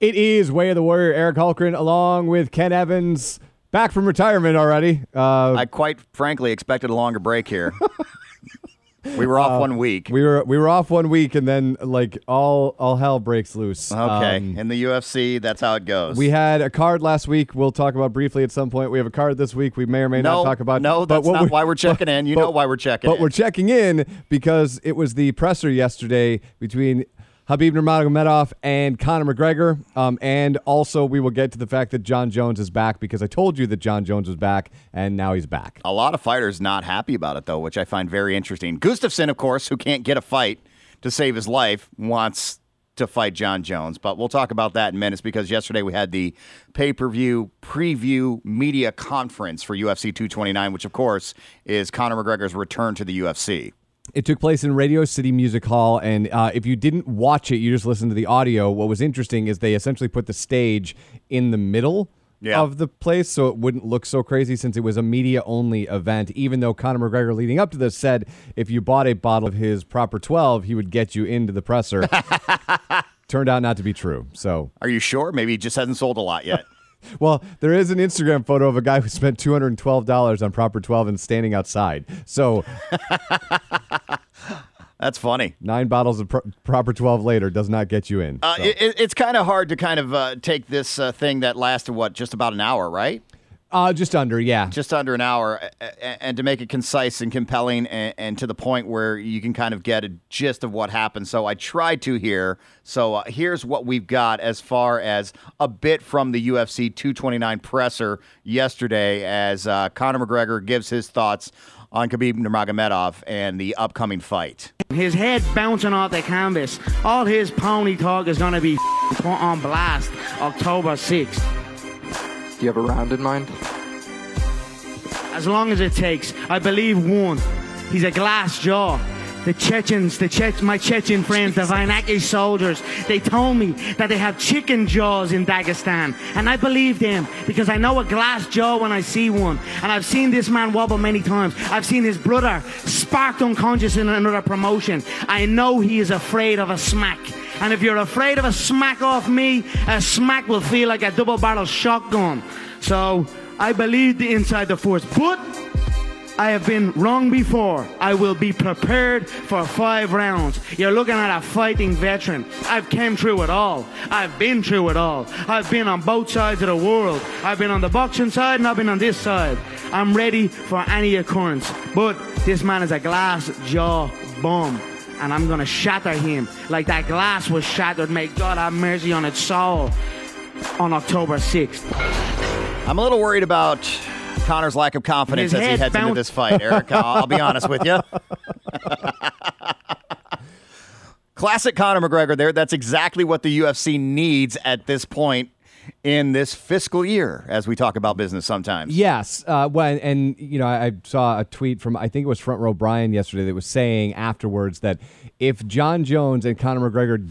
It is Way of the Warrior, Eric Hulkran, along with Ken Evans, back from retirement already. Uh, I quite frankly expected a longer break here. we were off one week. Uh, we were we were off one week, and then like all all hell breaks loose. okay, Um, in the UFC, that's how it goes. we had a card last week. We'll talk about briefly at some point. We have a card this week. We may or may no, not talk about. no, but that's not we- why we're checking in. You but- know why we're checking But in. we're checking in because it was the presser yesterday between Khabib Nurmagomedov and Conor McGregor. Um, and also, we will get to the fact that Jon Jones is back because I told you that Jon Jones was back, and now he's back. A lot of fighters not happy about it though, which I find very interesting. Gustafsson, of course, who can't get a fight to save his life, wants to fight Jon Jones. But we'll talk about that in minutes because yesterday we had the pay-per-view preview media conference for UFC 229, which of course is Conor McGregor's return to the UFC. It took place in Radio City Music Hall, and uh, if you didn't watch it, you just listened to the audio. What was interesting is they essentially put the stage in the middle Yeah. of the place, so it wouldn't look so crazy since it was a media-only event. Even though Conor McGregor, leading up to this, said if you bought a bottle of his Proper 12, he would get you into the presser. Turned out not to be true. So, Are you sure? Maybe he just hasn't sold a lot yet. well, there is an Instagram photo of a guy who spent two hundred and twelve dollars on Proper 12 and standing outside. So, That's funny. nine bottles of pro- Proper 12 later does not get you in. Uh, So. it- it's kind of hard to kind of uh, take this uh, thing that lasted what just about an hour, right? Uh, just under, yeah. Just under an hour, a- a- and to make it concise and compelling, and, and to the point where you can kind of get a gist of what happened. So I tried to here. So uh, here's what we've got as far as a bit from the UFC 229 presser yesterday, as uh, Conor McGregor gives his thoughts on Khabib Nurmagomedov and the upcoming fight. His head bouncing off the canvas. All his pony talk is going to be put on blast October 6th. Do you have a round in mind? As long as it takes. I believe one. He's a glass jaw. The Chechens, the Chech, my Chechen friends, the Vainaki soldiers, they told me that they have chicken jaws in Dagestan. And I believe them because I know a glass jaw when I see one. And I've seen this man wobble many times. I've seen his brother sparked unconscious in another promotion. I know he is afraid of a smack. And if you're afraid of a smack off me, a smack will feel like a double barrel shotgun. So I believe the inside the force. But I have been wrong before. I will be prepared for five rounds. You're looking at a fighting veteran. I've came through it all. I've been through it all. I've been on both sides of the world. I've been on the boxing side and I've been on this side. I'm ready for any occurrence. But this man is a glass jaw bum. And I'm gonna shatter him like that glass was shattered. May God have mercy on its soul on October 6th. I'm a little worried about Conor's lack of confidence His as he head heads into this fight, Eric. I'll, I'll be honest with you. Classic Conor McGregor there. That's exactly what the UFC needs at this point in this fiscal year, as we talk about business sometimes. Yes. Uh, when and you know, I, I saw a tweet from I think it was Front Row Brian yesterday that was saying afterwards that if Jon Jones and Conor McGregor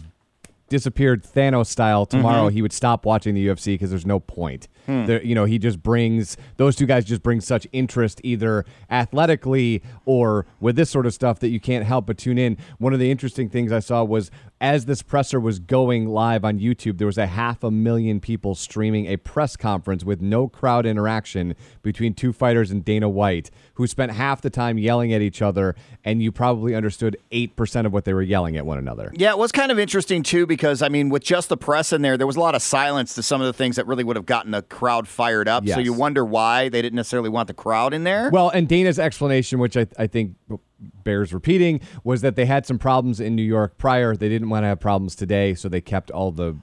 disappeared Thanos style tomorrow, he would stop watching the UFC because there's no point. Hmm. There, you know, he just brings those two guys just bring such interest either athletically or with this sort of stuff that you can't help but tune in. One of the interesting things I saw was as this presser was going live on YouTube, there was a half a million people streaming a press conference with no crowd interaction between two fighters and Dana White, who spent half the time yelling at each other, and you probably understood 8% of what they were yelling at one another. Yeah, it was kind of interesting too because I mean, with just the press in there, there was a lot of silence to some of the things that really would have gotten the crowd fired up. So you wonder why they didn't necessarily want the crowd in there. Well, and Dana's explanation, which I, I think bears repeating, was that they had some problems in New York prior. They didn't want to have problems today, so they kept all the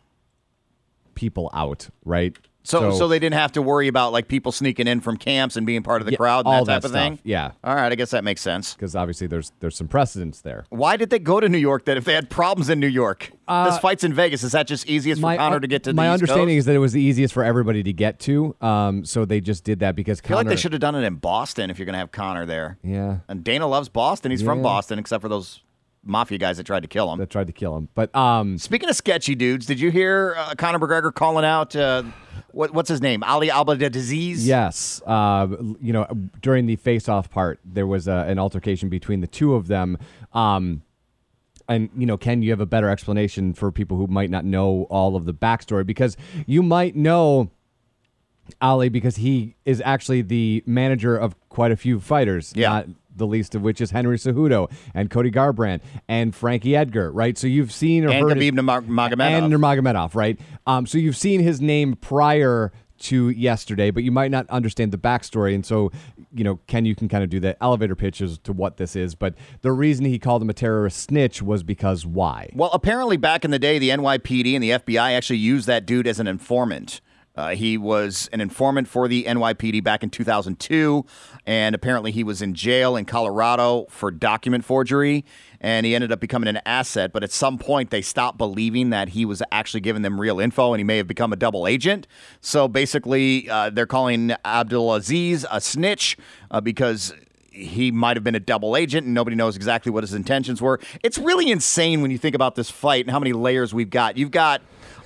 people out, right? So, so, they didn't have to worry about like people sneaking in from camps and being part of the Yeah, crowd and all that type that of thing. yeah. All right, I guess that makes sense. because obviously there's there's some precedence there. Why did they go to New York? That if they had problems in New York, this fight's in Vegas. Is that just easiest for Conor to get to? Uh, my understanding Coast? is that it was the easiest for everybody to get to, um, so they just did that because I feel like they should have done it in Boston if you're going to have Conor there. Yeah, And Dana loves Boston. He's from Boston, except for those mafia guys that tried to kill him. that tried to kill him, but um, Speaking of sketchy dudes, did you hear uh, Conor McGregor calling out uh, what, what's his name? Ali Abdelaziz? Yes, uh, you know, during the face-off part, there was uh, an altercation between the two of them. Um, and you know, Ken, you have a better explanation for people who might not know all of the backstory because you might know Ali because he is actually the manager of quite a few fighters. Yeah. Not the least of which is Henry Cejudo and Cody Garbrandt and Frankie Edgar, right? So you've seen or And heard Khabib Nurmagomedov. and Nurmagomedov, right? Um, so you've seen his name prior to yesterday, but you might not understand the backstory. And so, you know, Ken, you can kind of do the elevator pitch as to what this is. But the reason he called him a terrorist snitch was because why? Well, apparently back in the day, the NYPD and the FBI actually used that dude as an informant. Uh, he was an informant for the NYPD back in 2002, and apparently he was in jail in Colorado for document forgery, and he ended up becoming an asset. But at some point, they stopped believing that he was actually giving them real info, and he may have become a double agent. So basically, uh, they're calling Abdelaziz a snitch uh, because he might have been a double agent and nobody knows exactly what his intentions were. It's really insane when you think about this fight and how many layers we've got. You've got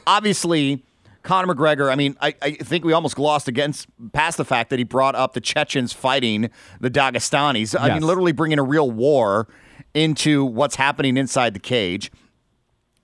obviously Conor McGregor. I mean, I, I think we almost glossed against past the fact that he brought up the Chechens fighting the Dagestanis. I mean, literally bringing a real war into what's happening inside the cage.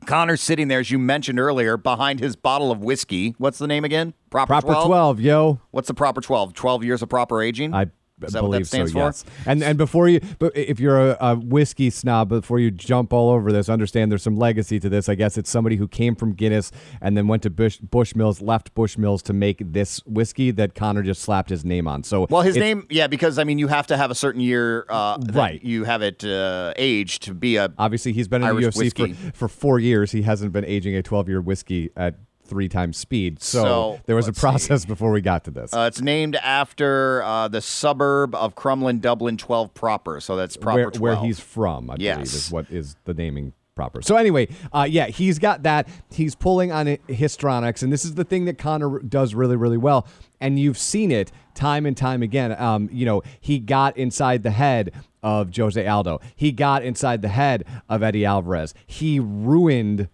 Conor's sitting there, as you mentioned earlier, behind his bottle of whiskey. What's the name again? Proper 12, yo. What's the proper 12? 12 years of proper aging? I that believe so. for? Yes. And and before you, but if you're a, a whiskey snob, before you jump all over this, understand there's some legacy to this. I guess it's somebody who came from Guinness and then went to Bush, Bushmills, left Bushmills to make this whiskey that Conor just slapped his name on. So Well, his name, yeah, because I mean, you have to have a certain year, uh, Right. You have it uh, aged to be a. Obviously, he's been in Irish the UFC whiskey. for, for four years. He hasn't been aging a 12 year whiskey at three times speed. So, So, there was a process before we got to this. Uh, it's named after uh, the suburb of Crumlin, Dublin, 12 proper. So that's proper where, 12. where he's from, I believe, Yes. is what is the naming proper. So anyway, uh, yeah, he's got that. He's pulling on histronics, and this is the thing that Conor does really, really well. And you've seen it time and time again. Um, you know, he got inside the head of Jose Aldo. He got inside the head of Eddie Alvarez. He ruined.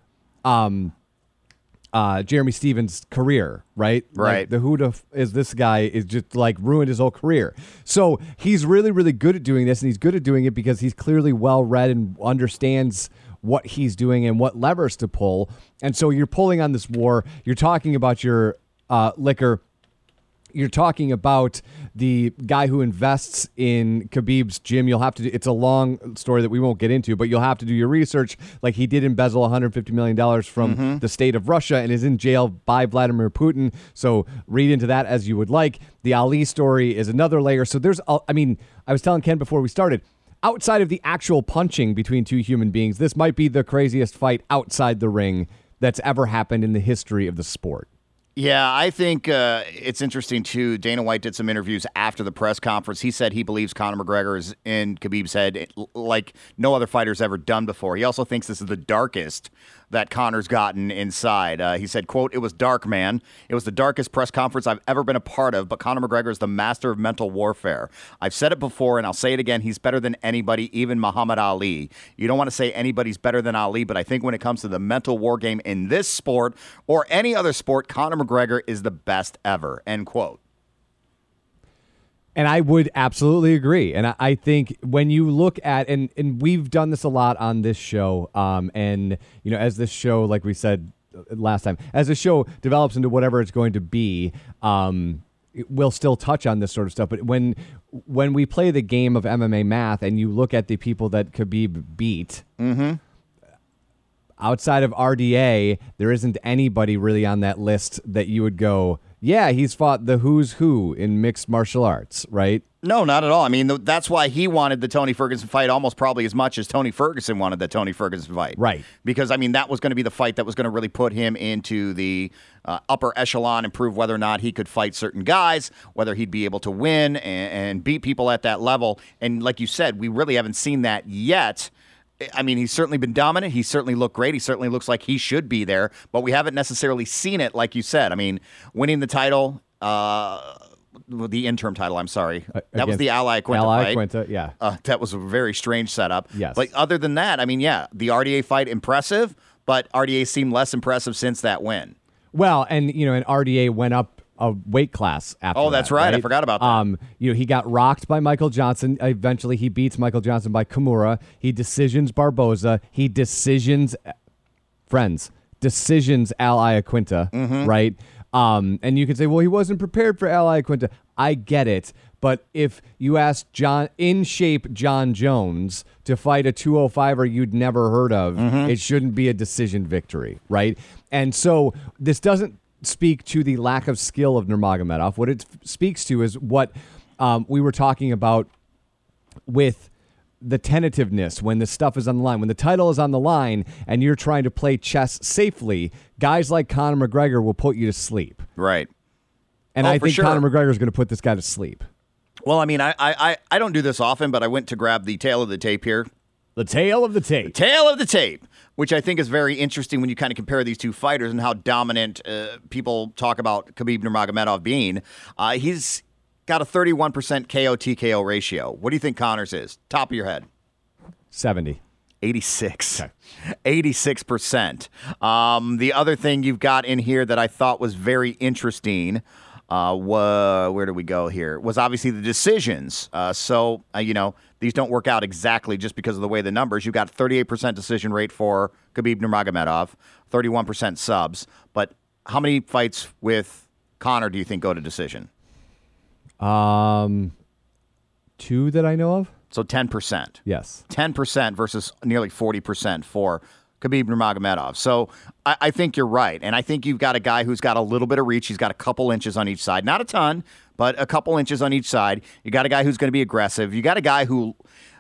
Um, uh, Jeremy Stephens' career, right? Like, Right. the who the f- is this guy is just like ruined his whole career. So he's really, really good at doing this, and he's good at doing it because he's clearly well read and understands what he's doing and what levers to pull. And so you're pulling on this war. You're talking about your uh, liquor you're talking about the guy who invests in Khabib's gym. You'll have to. Do, it's a long story that we won't get into, but you'll have to do your research. Like he did embezzle 150 million dollars from mm-hmm. the state of Russia and is in jail by Vladimir Putin. So read into that as you would like. The Ali story is another layer. So there's, I mean, I was telling Ken before we started. Outside of the actual punching between two human beings, this might be the craziest fight outside the ring that's ever happened in the history of the sport. Yeah, I think uh, it's interesting too. Dana White did some interviews after the press conference. He said he believes Conor McGregor is in Khabib's head like no other fighter's ever done before. He also thinks this is the darkest that Conor's gotten inside. Uh, he said, "quote It was dark, man. It was the darkest press conference I've ever been a part of. But Conor McGregor is the master of mental warfare. I've said it before, and I'll say it again. He's better than anybody, even Muhammad Ali. You don't want to say anybody's better than Ali, but I think when it comes to the mental war game in this sport or any other sport, Conor McGregor is the best ever." End quote. And I would absolutely agree. And I, I think when you look at and and we've done this a lot on this show, um, and you know, as this show, like we said uh, last time, as the show develops into whatever it's going to be, um, we'll still touch on this sort of stuff. But when when we play the game of MMA math, and you look at the people that Khabib beat, Mm-hmm outside of RDA, there isn't anybody really on that list that you would go, yeah, he's fought the who's who in mixed martial arts, right? No, not at all. I mean, th- that's why he wanted the Tony Ferguson fight almost probably as much as Tony Ferguson wanted the Tony Ferguson fight. Right. Because, I mean, that was going to be the fight that was going to really put him into the uh, upper echelon and prove whether or not he could fight certain guys, whether he'd be able to win and, and beat people at that level. And like you said, we really haven't seen that yet. I mean, he's certainly been dominant. He certainly looked great. He certainly looks like he should be there, but we haven't necessarily seen it, like you said. I mean, winning the title, uh, the interim title, I'm sorry. that was the Al Iaquinta Ally fight. Quinta, yeah. Uh, that was a very strange setup. Yes. But other than that, I mean, yeah, the RDA fight, impressive, but RDA seemed less impressive since that win. Well, and you know, and RDA went up a weight class after. Oh, that's that, right. I forgot about that. Um, you know, he got rocked by Michael Johnson. Eventually, he beats Michael Johnson by Kimura. He decisions Barboza. He decisions friends decisions Al Iaquinta, Mm-hmm. right? Um, and you can say, well, he wasn't prepared for Al Iaquinta. I get it. But if you ask John in shape Jon Jones to fight a 205er you'd never heard of, Mm-hmm. it shouldn't be a decision victory, right? And so this doesn't speak to the lack of skill of Nurmagomedov. What it speaks to is what um, we were talking about with the tentativeness when the stuff is on the line. When the title is on the line and you're trying to play chess safely, guys like Conor McGregor will put you to sleep. Right. And Oh, I think sure. Conor McGregor is going to put this guy to sleep. Well, I mean, I, I I- I don't do this often, but I went to grab the tale of the tape here. The tale of the tape. The Tale of the tape, which I think is very interesting when you kind of compare these two fighters and how dominant uh, people talk about Khabib Nurmagomedov being. Uh, he's got a 31% KO TKO ratio. What do you think Conor's is? Top of your head. 70. 86. 86%. Um, the other thing you've got in here that I thought was very interesting uh, where do we go here? Was obviously the decisions. Uh, so, uh, you know, these don't work out exactly just because of the way the numbers. You've got 38% decision rate for Khabib Nurmagomedov, 31% subs. But how many fights with Conor do you think go to decision? Um, two that I know of? So 10%. Yes. 10% versus nearly 40% for Khabib Nurmagomedov. So I, I think you're right. And I think you've got a guy who's got a little bit of reach. He's got a couple inches on each side. Not a ton, but a couple inches on each side. You got a guy who's going to be aggressive. You got a guy who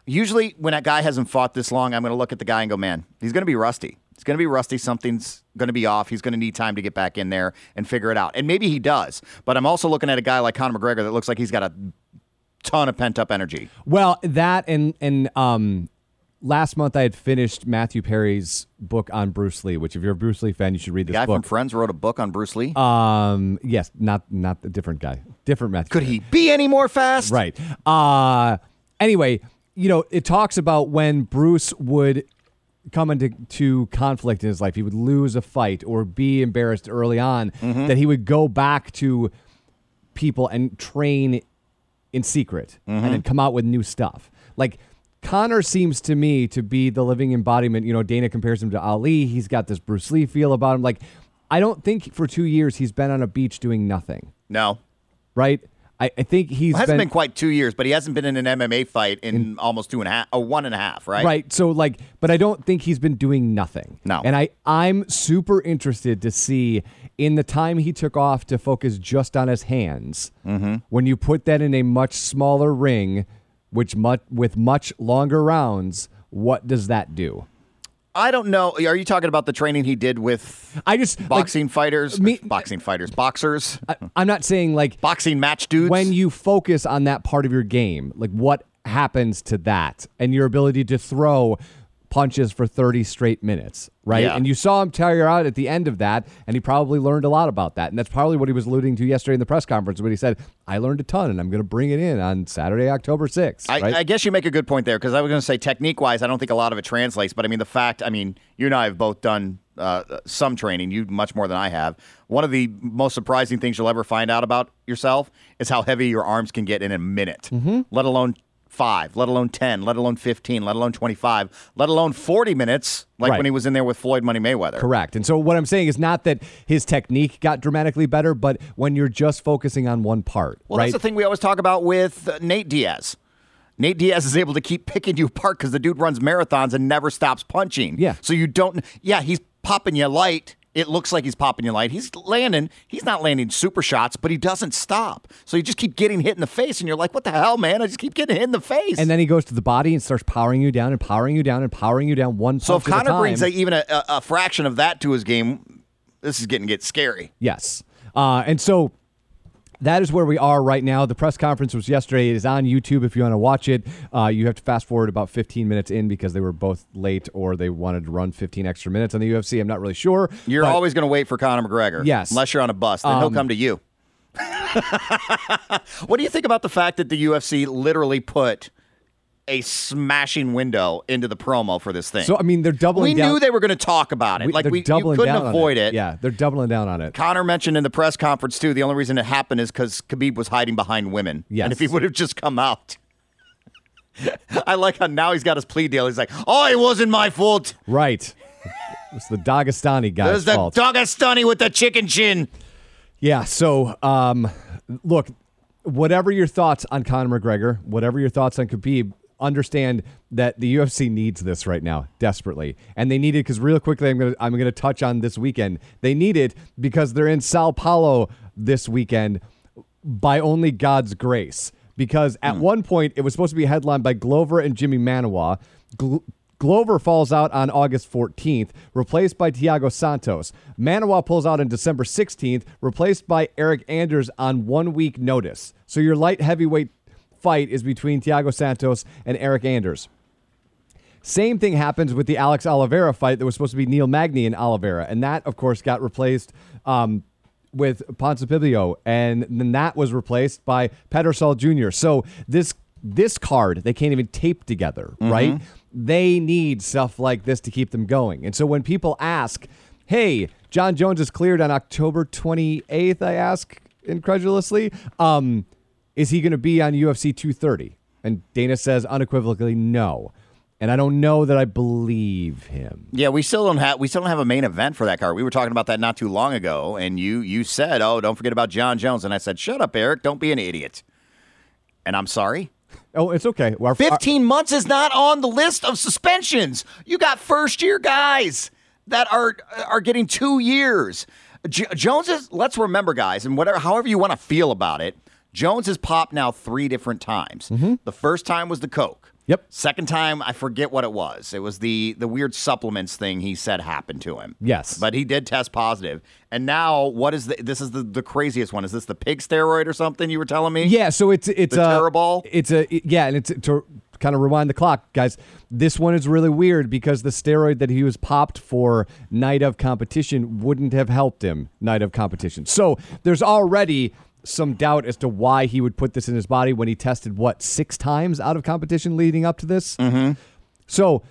usually when a guy hasn't fought this long, I'm going to look at the guy and go, man, he's going to be rusty. He's going to be rusty. Something's going to be off. He's going to need time to get back in there and figure it out. And maybe he does. But I'm also looking at a guy like Conor McGregor that looks like he's got a ton of pent up energy. Well, that and and um, last month I had finished Matthew Perry's book on Bruce Lee, which if you're a Bruce Lee fan, you should read this guy book. from Friends wrote a book on Bruce Lee. um, yes, not not a different guy, different Matthew. Could he be any more fast? Right. Uh anyway, you know, it talks about when Bruce would come into to conflict in his life. He would lose a fight or be embarrassed early on Mm-hmm. that he would go back to people and train in secret and Mm-hmm. then come out with new stuff. Like Conor seems to me to be the living embodiment. You know, Dana compares him to Ali. He's got this Bruce Lee feel about him. Like, I don't think for two years he's been on a beach doing nothing, No. right? I, I think he's Well, it hasn't been, been, quite two years, but he hasn't been in an MMA fight in, almost two and a half, or one and a half, right? Right. So like, but I don't think he's been doing nothing. No. And I I'm super interested to see in the time he took off to focus just on his hands. Mm-hmm. When you put that in a much smaller ring, which much with much longer rounds, what does that do? I don't know. Are you talking about the training he did with I just like, boxing fighters? me- boxing fighters, boxers, I, I'm not saying like boxing match dudes. when you focus on that part of your game, like what happens to that and your ability to throw punches for 30 straight minutes, right? Yeah. And you saw him tire out at the end of that, and he probably learned a lot about that. And that's probably what he was alluding to yesterday in the press conference when he said, I learned a ton, and I'm going to bring it in on Saturday, October 6th. I, right? I guess you make a good point there because I was going to say technique wise, I don't think a lot of it translates. But I mean, the fact, I mean, you and I have both done uh, some training, you much more than I have. One of the most surprising things you'll ever find out about yourself is how heavy your arms can get in a minute, Mm-hmm. let alone five, let alone 10, let alone 15, let alone 25, let alone 40 minutes, like Right. when he was in there with Floyd Money Mayweather. Correct. And so what I'm saying is not that his technique got dramatically better, but when you're just focusing on one part, Well, right? that's the thing we always talk about with uh, Nate Diaz. Nate Diaz is able to keep picking you apart because the dude runs marathons and never stops punching. Yeah. So you don't. Yeah, he's popping you light. It looks like he's popping your light. He's landing. He's not landing super shots, but he doesn't stop. So you just keep getting hit in the face, and you're like, "What the hell, man? I just keep getting hit in the face." and then he goes to the body and starts powering you down and powering you down and powering you down one so if Conor brings a, even a, a, a fraction of that to his game, this is getting get scary. Yes. Uh, and so that is where we are right now. The press conference was yesterday. It is on YouTube if you want to watch it. Uh, you have to fast forward about 15 minutes in because they were both late or they wanted to run 15 extra minutes on the UFC. I'm not really sure. You're but- always going to wait for Conor McGregor. Yes. Unless you're on a bus, then he'll come to you. what do you think about the fact that the UFC literally put a smashing window into the promo for this thing. So I mean, they're doubling. we down. knew they were going to talk about it. we- like we doubling couldn't avoid it. Yeah, they're doubling down on it. Conor mentioned in the press conference too. The only reason it happened is because Khabib was hiding behind women. Yes. and if he would have just come out. I like how now he's got his plea deal. He's like, "Oh, it wasn't my fault. Right. It's the Dagestani It guy's was the fault. Dagestani with the chicken chin." Yeah. So, um, look, whatever your thoughts on Conor McGregor, whatever your thoughts on Khabib, understand that the UFC needs this right now desperately, and they need it because real quickly, I'm gonna I'm gonna touch on this weekend. They need it because they're in Sao Paulo this weekend by only God's grace. Because at hmm. one point it was supposed to be headlined by Glover and Jimmy Manuwa. Gl- Glover falls out on August 14th, replaced by Thiago Santos. Manuwa pulls out on December 16th, replaced by Eric Anders on one week notice. So your light heavyweight fight is between Thiago Santos and Eric Anders. Same thing happens with the Alex Oliveira fight that was supposed to be Neil Magny and Oliveira, and that, of course, got replaced um, with Ponce Pibio, and then that was replaced by Pedersol Jr. So this this card they can't even tape together, right? They need stuff like this to keep them going, and so when people ask, "Hey, Jon Jones is cleared on October 28th," I ask incredulously, um, "Is he going to be on UFC 230?" And Dana says unequivocally no. And I don't know that I believe him. Yeah, we still don't have we still don't have a main event for that card. We were talking about that not too long ago, and you you said, "Oh, don't forget about Jon Jones," and I said, "Shut up, Eric. Don't be an idiot." And I'm sorry. Oh, it's okay. Our, our- 15 months is not on the list of suspensions. You got first year guys that are are getting 2 years. J- Jones is let's remember guys and whatever however you want to feel about it. Jones has popped now 3 different times. Mm-hmm. The first time was the coke. Yep. Second time I forget what it was. It was the the weird supplements thing he said happened to him. Yes. But he did test positive. And now what is the this is the the craziest one. Is this the pig steroid or something you were telling me? yeah, so it's it's The uh, a Turinabol? It's a yeah, and it's to kind of rewind the clock, guys. This one is really weird because the steroid that he was popped for night of competition wouldn't have helped him night of competition. So there's already some doubt as to why he would put this in his body when he tested what six times out of competition leading up to this. Mm-hmm. So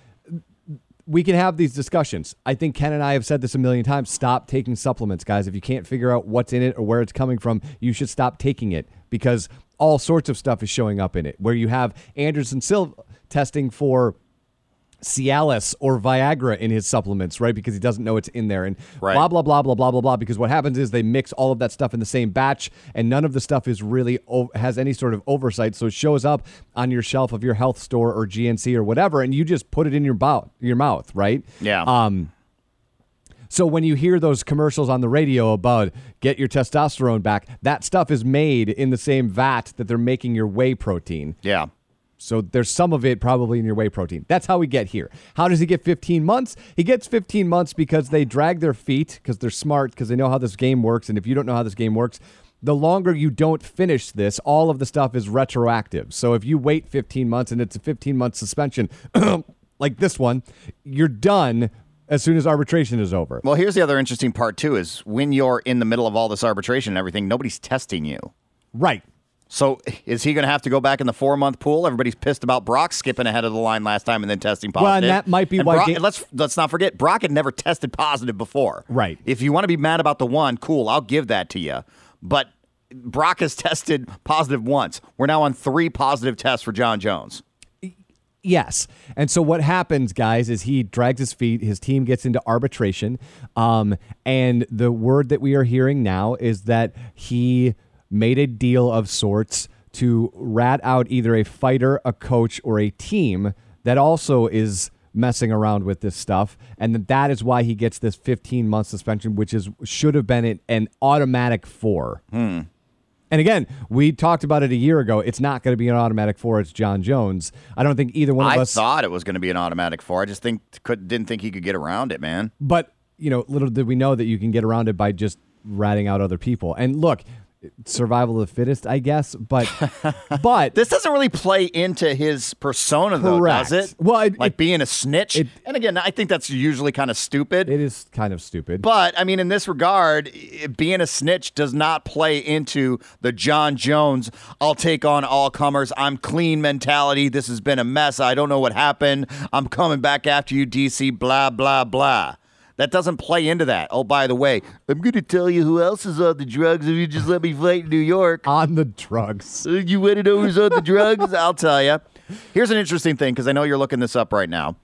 we can have these discussions. I think Ken and I have said this a million times. Stop taking supplements, guys. If you can't figure out what's in it or where it's coming from, you should stop taking it because all sorts of stuff is showing up in it. Where you have Anderson Silva testing for Cialis or Viagra in his supplements, right? Because he doesn't know it's in there. And Right. blah, blah, blah, blah, blah, blah, blah. Because what happens is they mix all of that stuff in the same batch and none of the stuff is really, has any sort of oversight. So it shows up on your shelf of your health store or GNC or whatever, and you just put it in your, bow- your mouth, right? Yeah. Um, so when you hear those commercials on the radio about get your testosterone back, that stuff is made in the same vat that they're making your whey protein. Yeah. So there's some of it probably in your whey protein. That's how we get here. How does he get 15 months? He gets 15 months because they drag their feet because they're smart because they know how this game works. And if you don't know how this game works, the longer you don't finish this, all of the stuff is retroactive. So if you wait 15 months and it's a 15 month suspension, like this one, you're done as soon as arbitration is over. Well, here's the other interesting part too: is when you're in the middle of all this arbitration and everything, nobody's testing you. Right. So is he going to have to go back in the four month pool? Everybody's pissed about Brock skipping ahead of the line last time and then testing positive. Well, and that might be And why Brock- and let's let's not forget Brock had never tested positive before. Right. If you want to be mad about the one, cool, I'll give that to you. But Brock has tested positive once. We're now on three positive tests for Jon Jones. Yes. And so what happens, guys, is he drags his feet. His team gets into arbitration. Um, and the word that we are hearing now is that he made a deal of sorts to rat out either a fighter, a coach, or a team that also is messing around with this stuff and that that is why he gets this 15 month suspension which is should have been an, an automatic 4 hmm. and again, we talked about it a year ago. It's not going to be an automatic four. It's Jon Jones. I don't think either one of us. I us. thought it was going to be an automatic four. I just think could didn't think he could get around it, man. but you know, little did we know that you can get around it by just ratting out other people. And look, survival of the fittest, I guess. But but This doesn't really play into his persona, though, Correct. does it? Well, it- like it- being a snitch. it- and again, I think that's usually kind of stupid. it is kind of stupid. But I mean, in this regard, being a snitch does not play into the Jon Jones, I'll take on all comers, I'm clean mentality. This has been a mess. I don't know what happened. I'm coming back after you, DC, blah, blah, blah. That doesn't play into that. Oh, by the way, I'm going to tell you who else is on the drugs if you just let me fight in New York. on the drugs. Uh, You want to know who's on the drugs? I'll tell you. Here's an interesting thing because I know you're looking this up right now.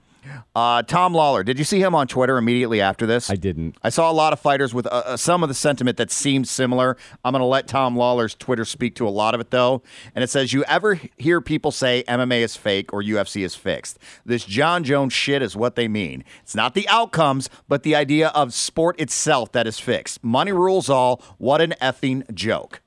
Uh, Tom Lawlor, did you see him on Twitter immediately after this? I didn't. I saw a lot of fighters with uh, uh, some of the sentiment that seems similar. I'm going to let Tom Lawlor's Twitter speak to a lot of it, though. And it says, You ever hear people say MMA is fake or UFC is fixed? This Jon Jones shit is what they mean. It's not the outcomes, but the idea of sport itself that is fixed. Money rules all. What an effing joke.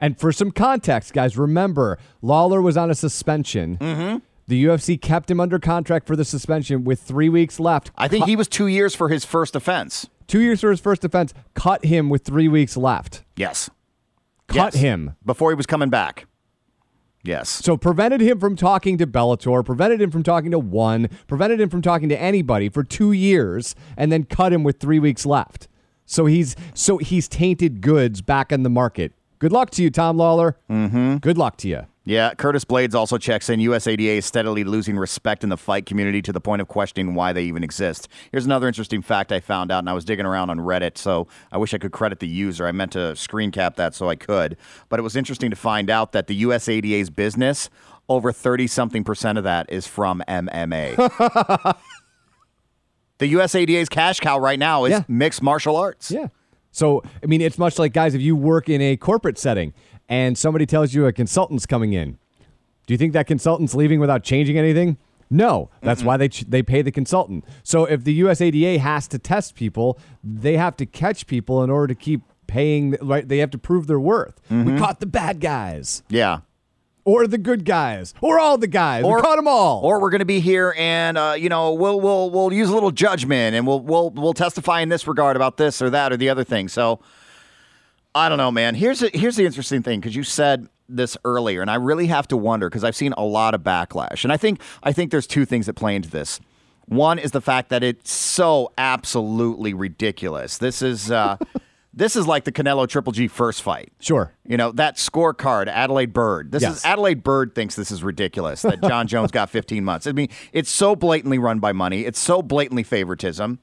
And for some context, guys, remember Lawlor was on a suspension. Mm-hmm. The UFC kept him under contract for the suspension with three weeks left. I think he was two years for his first offense. Two years for his first offense. Cut him with three weeks left. Yes. Cut Yes. him. Before he was coming back. Yes. So prevented him from talking to Bellator, prevented him from talking to one, prevented him from talking to anybody for two years, and then cut him with three weeks left. So he's so he's tainted goods back in the market. Good luck to you, Tom Lawlor. Mm-hmm. Good luck to you. Yeah, Curtis Blaydes also checks in. USADA is steadily losing respect in the fight community to the point of questioning why they even exist. Here's another interesting fact I found out, and I was digging around on Reddit, so I wish I could credit the user. I meant to screen cap that so I could. But it was interesting to find out that the USADA's business, over 30 something percent of that is from MMA. the USADA's cash cow right now is Yeah. mixed martial arts. Yeah. So, I mean, it's much like, guys, if you work in a corporate setting and somebody tells you a consultant's coming in, do you think that consultant's leaving without changing anything? No. That's why they, ch- they pay the consultant. So, if the USADA has to test people, they have to catch people in order to keep paying, right? They have to prove their worth. We caught the bad guys, Yeah. or the good guys, or all the guys. we caught them all. Or we're going to be here, and uh, you know, we'll we'll we'll use a little judgment, and we'll we'll we'll testify in this regard about this or that or the other thing. So, I don't know, man. Here's a, here's the interesting thing because you said this earlier, and I really have to wonder because I've seen a lot of backlash, and I think I think there's two things that play into this. One is the fact that it's so absolutely ridiculous. This is uh, this is like the Canelo Triple G first fight. sure. You know, that scorecard, Adalaide Byrd. This Yes. is Adalaide Byrd thinks this is ridiculous that John Jones got 15 months. I mean, it's so blatantly run by money. It's so blatantly favoritism.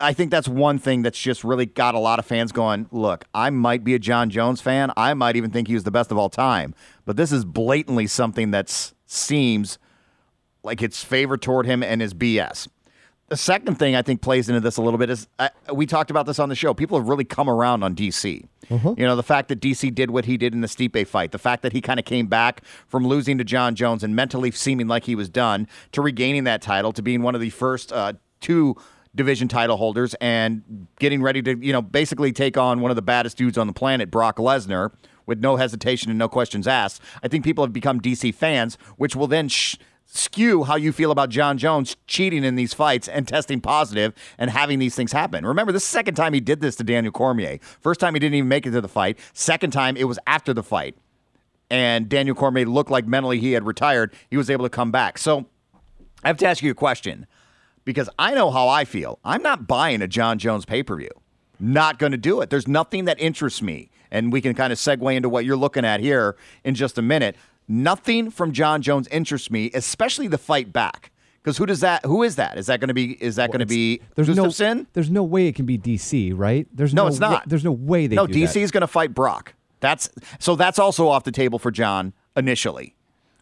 I think that's one thing that's just really got a lot of fans going, look, I might be a Jon Jones fan. I might even think he was the best of all time. But this is blatantly something that seems like it's favor toward him and is BS. The second thing I think plays into this a little bit is I, we talked about this on the show. People have really come around on DC. You know, the fact that DC did what he did in the Stipe fight, the fact that he kind of came back from losing to Jon Jones and mentally seeming like he was done to regaining that title, to being one of the first uh, two division title holders and getting ready to, you know, basically take on one of the baddest dudes on the planet, Brock Lesnar, with no hesitation and no questions asked. I think people have become DC fans, which will then sh- skew how you feel about Jon Jones cheating in these fights and testing positive and having these things happen. Remember, the second time he did this to Daniel Cormier. First time he didn't even make it to the fight. Second time it was after the fight. And Daniel Cormier looked like mentally he had retired. He was able to come back. So I have to ask you a question because I know how I feel. I'm not buying a Jon Jones pay per view. Not going to do it. There's nothing that interests me. And we can kind of segue into what you're looking at here in just a minute. Nothing from Jon Jones interests me, especially the fight back. Because who does that? Who is that? Is that going to be? Is that going to be There's no, Gustafsson? there's no way it can be DC, right? There's No, no, it's not. there's no way they no, DC that. is going to fight Brock. That's so. That's also off the table for John initially.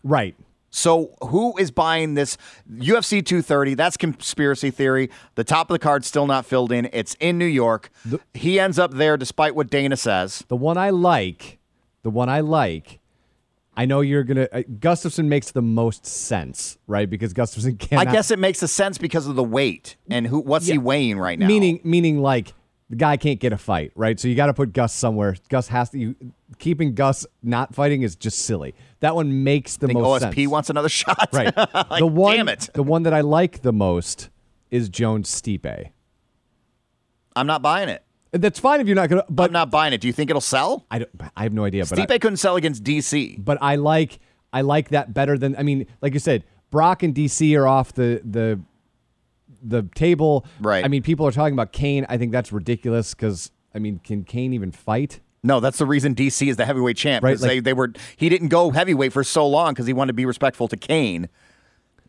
Right. So who is buying this UFC 230? That's conspiracy theory. The top of the card's still not filled in. It's in New York. he ends up there despite what Dana says. The one I like, the one I like, I know you're gonna. Uh, Gustafsson makes the most sense, right? Because Gustafsson can't I guess it makes a sense because of the weight and who what's he weighing right now. Meaning, meaning like the guy can't get a fight, right? So you got to put Gus somewhere. Gus has to. You, keeping Gus not fighting is just silly. That one makes the most OSP sense. wants another shot. right. Like, the one, damn it. the one that I like the most is Jones Stipe. I'm not buying it. That's fine if you're not gonna. But I'm not buying it. Do you think it'll sell? I don't. I have no idea. But I, couldn't sell against DC. but I like I like that better than I mean, like you said, Brock and DC are off the the the table. Right. I mean, people are talking about Cain. I think that's ridiculous because I mean, can Cain even fight? No, that's the reason DC is the heavyweight champ. Right, like- they, they were he didn't go heavyweight for so long because he wanted to be respectful to Cain.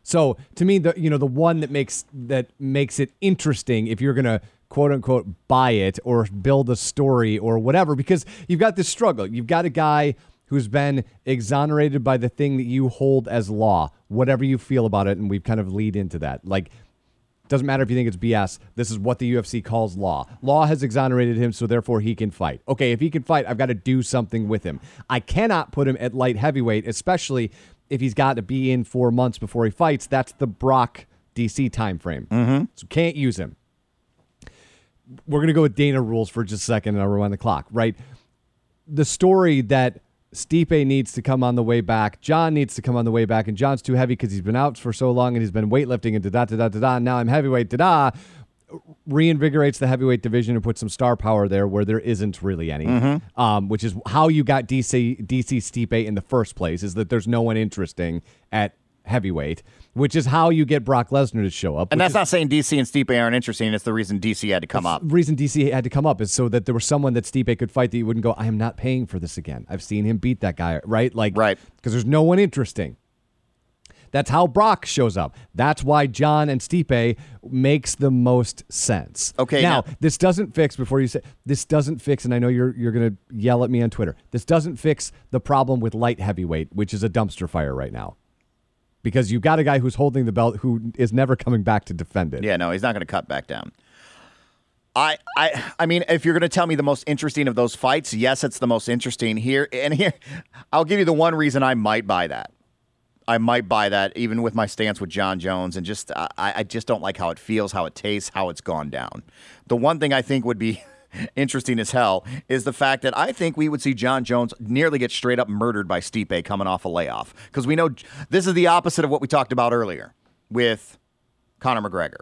So to me, the you know the one that makes that makes it interesting if you're gonna quote unquote buy it or build a story or whatever, because you've got this struggle. You've got a guy who's been exonerated by the thing that you hold as law, whatever you feel about it, and we've kind of lead into that. Like doesn't matter if you think it's BS. This is what the UFC calls law. Law has exonerated him, so therefore he can fight. Okay, if he can fight, I've got to do something with him. I cannot put him at light heavyweight, especially if he's got to be in four months before he fights. That's the Brock DC time frame. Mm-hmm. So can't use him. We're gonna go with Dana rules for just a second, and I'll rewind the clock. Right, the story that Stipe needs to come on the way back. John needs to come on the way back, and John's too heavy because he's been out for so long and he's been weightlifting and da da da da da. da. Now I'm heavyweight, da da. Reinvigorates the heavyweight division and puts some star power there where there isn't really any. Um, which is how you got DC DC Stipe in the first place. Is that there's no one interesting at heavyweight, which is how you get Brock Lesnar to show up. And that's is- not saying DC and Stipe aren't interesting. It's the reason DC had to come up. The reason DC had to come up is so that there was someone that Stipe could fight that you wouldn't go, I am not paying for this again. I've seen him beat that guy, right? Like, Right. Because there's no one interesting. That's how Brock shows up. That's why John and Stipe makes the most sense. Okay, Now, now- this doesn't fix before you say this doesn't fix, and I know you're you're gonna yell at me on Twitter. This doesn't fix the problem with light heavyweight, which is a dumpster fire right now. Because you've got a guy who's holding the belt who is never coming back to defend it. Yeah, no, he's not going to cut back down. I, I, I mean, if you're going to tell me the most interesting of those fights, yes, it's the most interesting here. And here, I'll give you the one reason I might buy that. I might buy that, even with my stance with Jon Jones, and just I, I just don't like how it feels, how it tastes, how it's gone down. The one thing I think would be interesting as hell is the fact that I think we would see Jon Jones nearly get straight up murdered by Stipe coming off a layoff because we know this is the opposite of what we talked about earlier with Conor McGregor.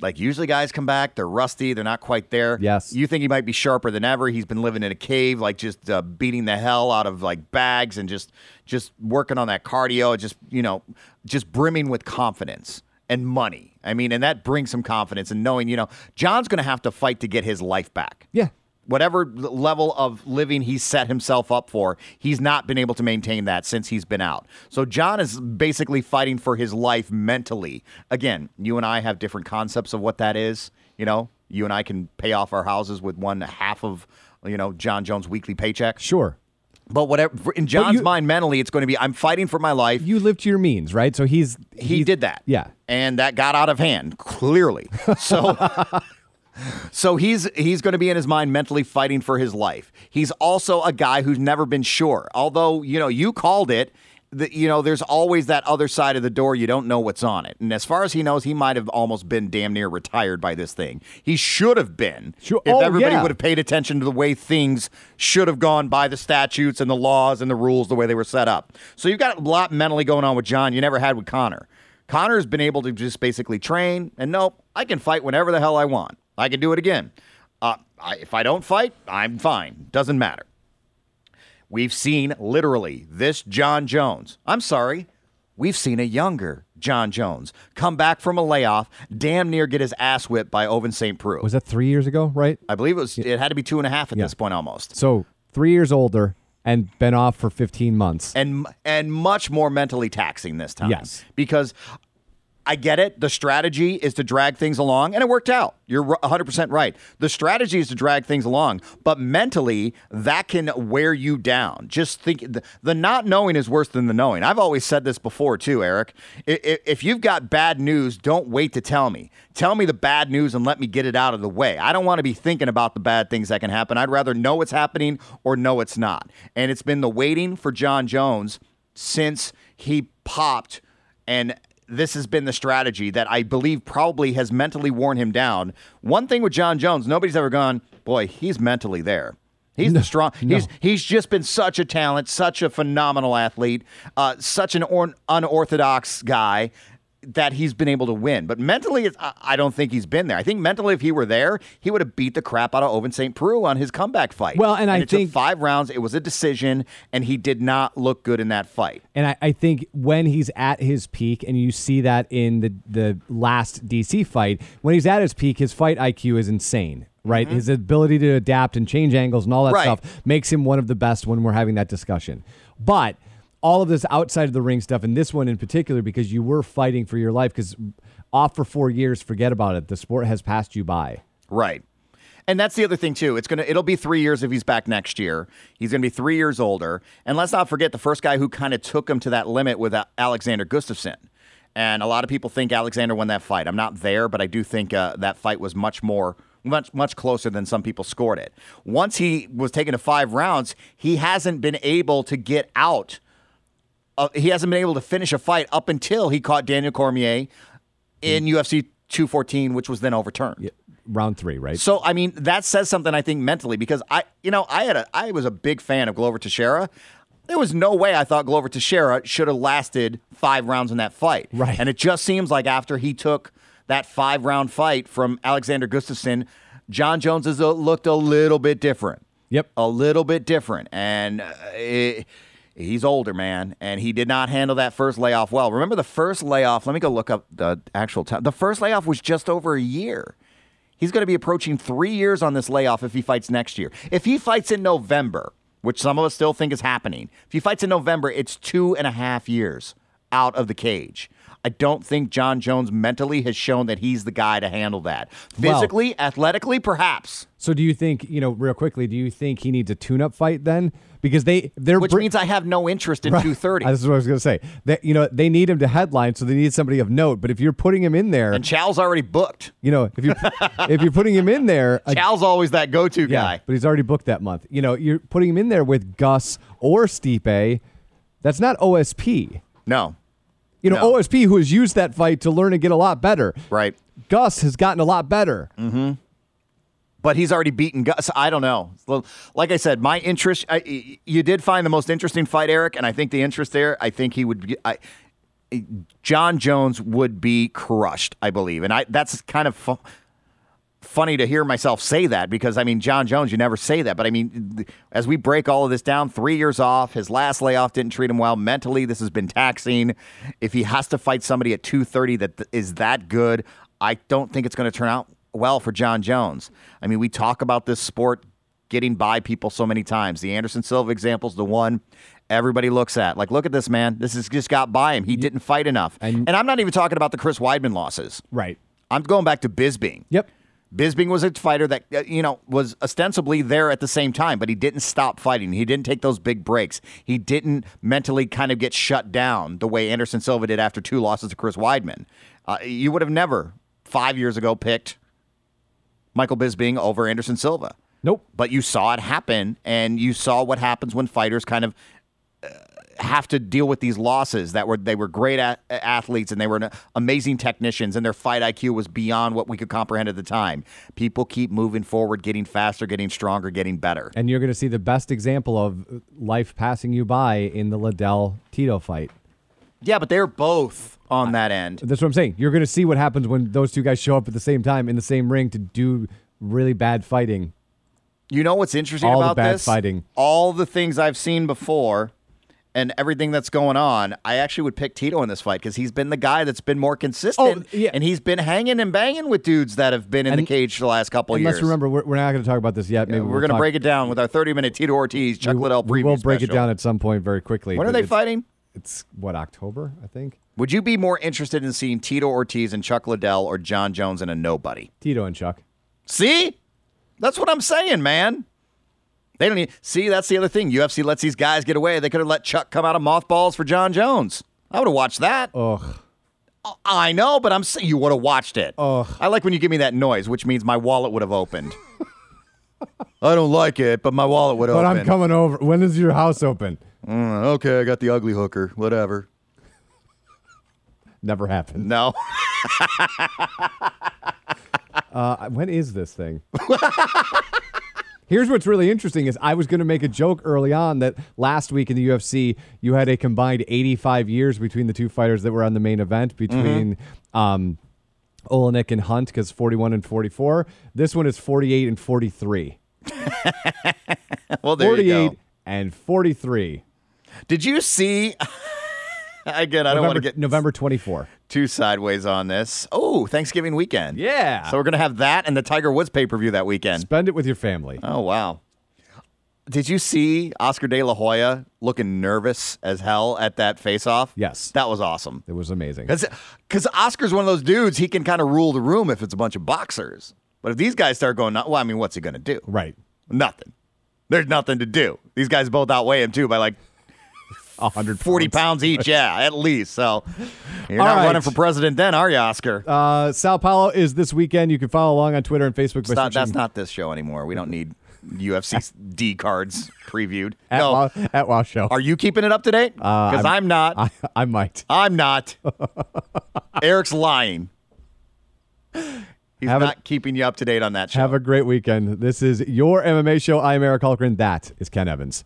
Like usually guys come back, they're rusty, they're not quite there. Yes. You think he might be sharper than ever. He's been living in a cave, like just uh, beating the hell out of like bags and just just working on that cardio, just you know, just brimming with confidence and money. I mean, and that brings some confidence and knowing, you know, John's going to have to fight to get his life back Yeah. whatever level of living he's set himself up for, he's not been able to maintain that since he's been out. So John is basically fighting for his life mentally. Again, you and I have different concepts of what that is. You know, you and I can pay off our houses with one half of, you know, Jon Jones' weekly paycheck. Sure. But whatever in John's you- mind, mentally, it's going to be I'm fighting for my life. You live to your means, right? So he's he he's- did that. Yeah. And that got out of hand, clearly. So So he's he's going to be in his mind mentally fighting for his life. He's also a guy who's never been sure. Although, you know, you called it, that you know, there's always that other side of the door you don't know what's on it. And as far as he knows, he might have almost been damn near retired by this thing. He should have been. Sure. If Oh, everybody yeah. would have paid attention to the way things should have gone by the statutes and the laws and the rules the way they were set up. So you've got a lot mentally going on with John you never had with Conor. Conor's been able to just basically train and nope, I can fight whenever the hell I want. I can do it again. Uh, I, if I don't fight, I'm fine. Doesn't matter. We've seen literally this Jon Jones. I'm sorry. We've seen a younger Jon Jones come back from a layoff, damn near get his ass whipped by Ovince St. Preux. Was that three years ago, right? I believe it was. It had to be two and a half at Yeah. this point, almost, So three years older and been off for 15 months. and and much more mentally taxing this time. Yes. because I get it. The strategy is to drag things along, and it worked out. You're 100 percent right. The strategy is to drag things along, but mentally, that can wear you down. Just think the, the not knowing is worse than the knowing. I've always said this before too, Eric. I- i- If you've got bad news, don't wait to tell me. Tell me the bad news and let me get it out of the way. I don't want to be thinking about the bad things that can happen. I'd rather know what's happening or know it's not. And it's been the waiting for Jon Jones since he popped and this has been the strategy that I believe probably has mentally worn him down. One thing with Jon Jones, nobody's ever gone, boy, he's mentally there. He's the strong. He's he's just been such a talent, such a phenomenal athlete, uh, such an or- unorthodox guy. That he's been able to win. But mentally, it's, I I don't think he's been there. I think mentally, if he were there, he would have beat the crap out of Ovince St. Preux on his comeback fight. Well, and I it think- took five rounds. It was a decision, and he did not look good in that fight. And I, I think when he's at his peak, and you see that in the the last DC fight, when he's at his peak, his fight IQ is insane. Right, his ability to adapt and change angles and all that Mm-hmm. Right. stuff makes him one of the best when we're having that discussion. But all of this outside of the ring stuff, and this one in particular, because you were fighting for your life, because off for four years, forget about it. The sport has passed you by. Right. And that's the other thing too. It's gonna it'll be three years if he's back next year. He's gonna be three years older. And let's not forget the first guy who kind of took him to that limit with Alexander Gustafsson. And a lot of people think Alexander won that fight. I'm not there, but I do think uh, that fight was much more much much closer than some people scored it. Once he was taken to five rounds, he hasn't been able to get out. Uh, he hasn't been able to finish a fight up until he caught Daniel Cormier in UFC 214, which was then overturned. Round three, right? So I mean that says something I think mentally because I you know I had a I was a big fan of Glover Teixeira. There was no way I thought Glover Teixeira should have lasted five rounds in that fight. Right. And it just seems like after he took that five round fight from Alexander Gustafsson, Jon Jones has uh, looked a little bit different. Yep. A little bit different, and uh, it, he's older, man, and he did not handle that first layoff well. Remember the first layoff? Let me go look up the actual time. The first layoff was just over a year. He's going to be approaching three years on this layoff if he fights next year. If he fights in November, which some of us still think is happening, if he fights in November, it's two and a half years out of the cage. I don't think Jon Jones mentally has shown that he's the guy to handle that. Well- Physically, athletically, perhaps. So do you think, you know, real quickly, do you think he needs a tune-up fight then? Because they they're Which br- means I have no interest in 230. This is what I was going to say. That you know they need him to headline, so they need somebody of note. But if you're putting him in there, And Chow's already booked. you know, if you if you're putting him in there, Chow's always that go-to yeah, guy. but he's already booked that month. You know, you're putting him in there with Gus or Stipe. That's not OSP. No, You know, No. OSP who has used that fight to learn and get a lot better. right. Gus has gotten a lot better. Mm-hmm. But he's already beaten Gus. I don't know. Like I said, my interest. I, you did find the most interesting fight, Eric, and I think the interest there. I think he would. Be, I, Jon Jones would be crushed. I believe, and I. That's kind of. Fu- Funny to hear myself say that because I mean Jon Jones, you never say that, but I mean as we break all of this down, three years off, his last layoff didn't treat him well mentally. This has been taxing. If he has to fight somebody at two thirty that th- is that good, I don't think it's going to turn out well for Jon Jones. I mean, we talk about this sport getting by people so many times. The Anderson Silva example is the one everybody looks at. Like, look at this man. This has just got by him. He didn't fight enough. And- and I'm not even talking about the Chris Weidman losses. Right. I'm going back to Bisping. Yep. Bisping was a fighter that uh, you know was ostensibly there at the same time, but he didn't stop fighting. He didn't take those big breaks. He didn't mentally kind of get shut down the way Anderson Silva did after two losses to Chris Weidman. Uh, you would have never five years ago picked Michael Bisping over Anderson Silva. Nope. But you saw it happen, and you saw what happens when fighters kind of uh, have to deal with these losses that were they were great a- athletes and they were amazing technicians and their fight IQ was beyond what we could comprehend at the time. People keep moving forward, getting faster, getting stronger, getting better. And you're going to see the best example of life passing you by in the Liddell Tito fight. Yeah, but they're both on that end. That's what I'm saying. You're going to see what happens when those two guys show up at the same time in the same ring to do really bad fighting. You know what's interesting All the about bad this? fighting. All the things I've seen before and everything that's going on, I actually would pick Tito in this fight because he's been the guy that's been more consistent. Oh, yeah. And he's been hanging and banging with dudes that have been in the cage the last couple And years. let's remember, we're, we're not going to talk about this yet. Maybe we're we'll going to break it down with our 30 minute Tito Ortiz, Chuck we, Liddell We'll break it down at some point very quickly. When are they it's- fighting? It's what October, I think. Would you be more interested in seeing Tito Ortiz and Chuck Liddell or Jon Jones and a nobody? Tito and Chuck. See? That's what I'm saying, man. They don't need. See, that's the other thing. UFC lets these guys get away. They could have let Chuck come out of mothballs for Jon Jones. I would have watched that. Ugh. I know, but I'm saying you would have watched it. Ugh. I like when you give me that noise, which means my wallet would have opened. I don't like it, but my wallet would have opened. But open. I'm coming over. When is your house open? Mm, okay, I got the ugly hooker. Whatever. Never happened. No. Uh, when is this thing? Here's what's really interesting is I was going to make a joke early on that last week in the UFC you had a combined 85 years between the two fighters that were on the main event between um, Oleinik and Hunt because 41 and 44. This one is 48 and 43. Well, there 48 you go. and 43. Did you see? Again, I don't want to get November 24. too sideways on this. Oh, Thanksgiving weekend. Yeah. So we're gonna have that and the Tiger Woods pay per view that weekend. Spend it with your family. Oh wow. Did you see Oscar De La Hoya looking nervous as hell at that face off? Yes. That was awesome. It was amazing. Because Oscar's one of those dudes, he can kind of rule the room if it's a bunch of boxers. But if these guys start going, well, I mean, what's he going to do? Right. Nothing. There's nothing to do. These guys both outweigh him, too, by like 100 40 pounds each. Yeah, at least. So you're All not right. running for president then, are you, Oscar? Uh, Sao Paulo is this weekend. You can follow along on Twitter and Facebook. by not- that's not this show anymore. We don't need UFC D cards previewed. at, no. Wow, at Wow Show. Are you keeping it up to date? Because I'm, not. I, I might. I'm not. Eric's lying. He's Have a- not keeping you up to date on that show. Have a great weekend. This is your MMA show. I'm Eric Hulkran. That is Ken Evans.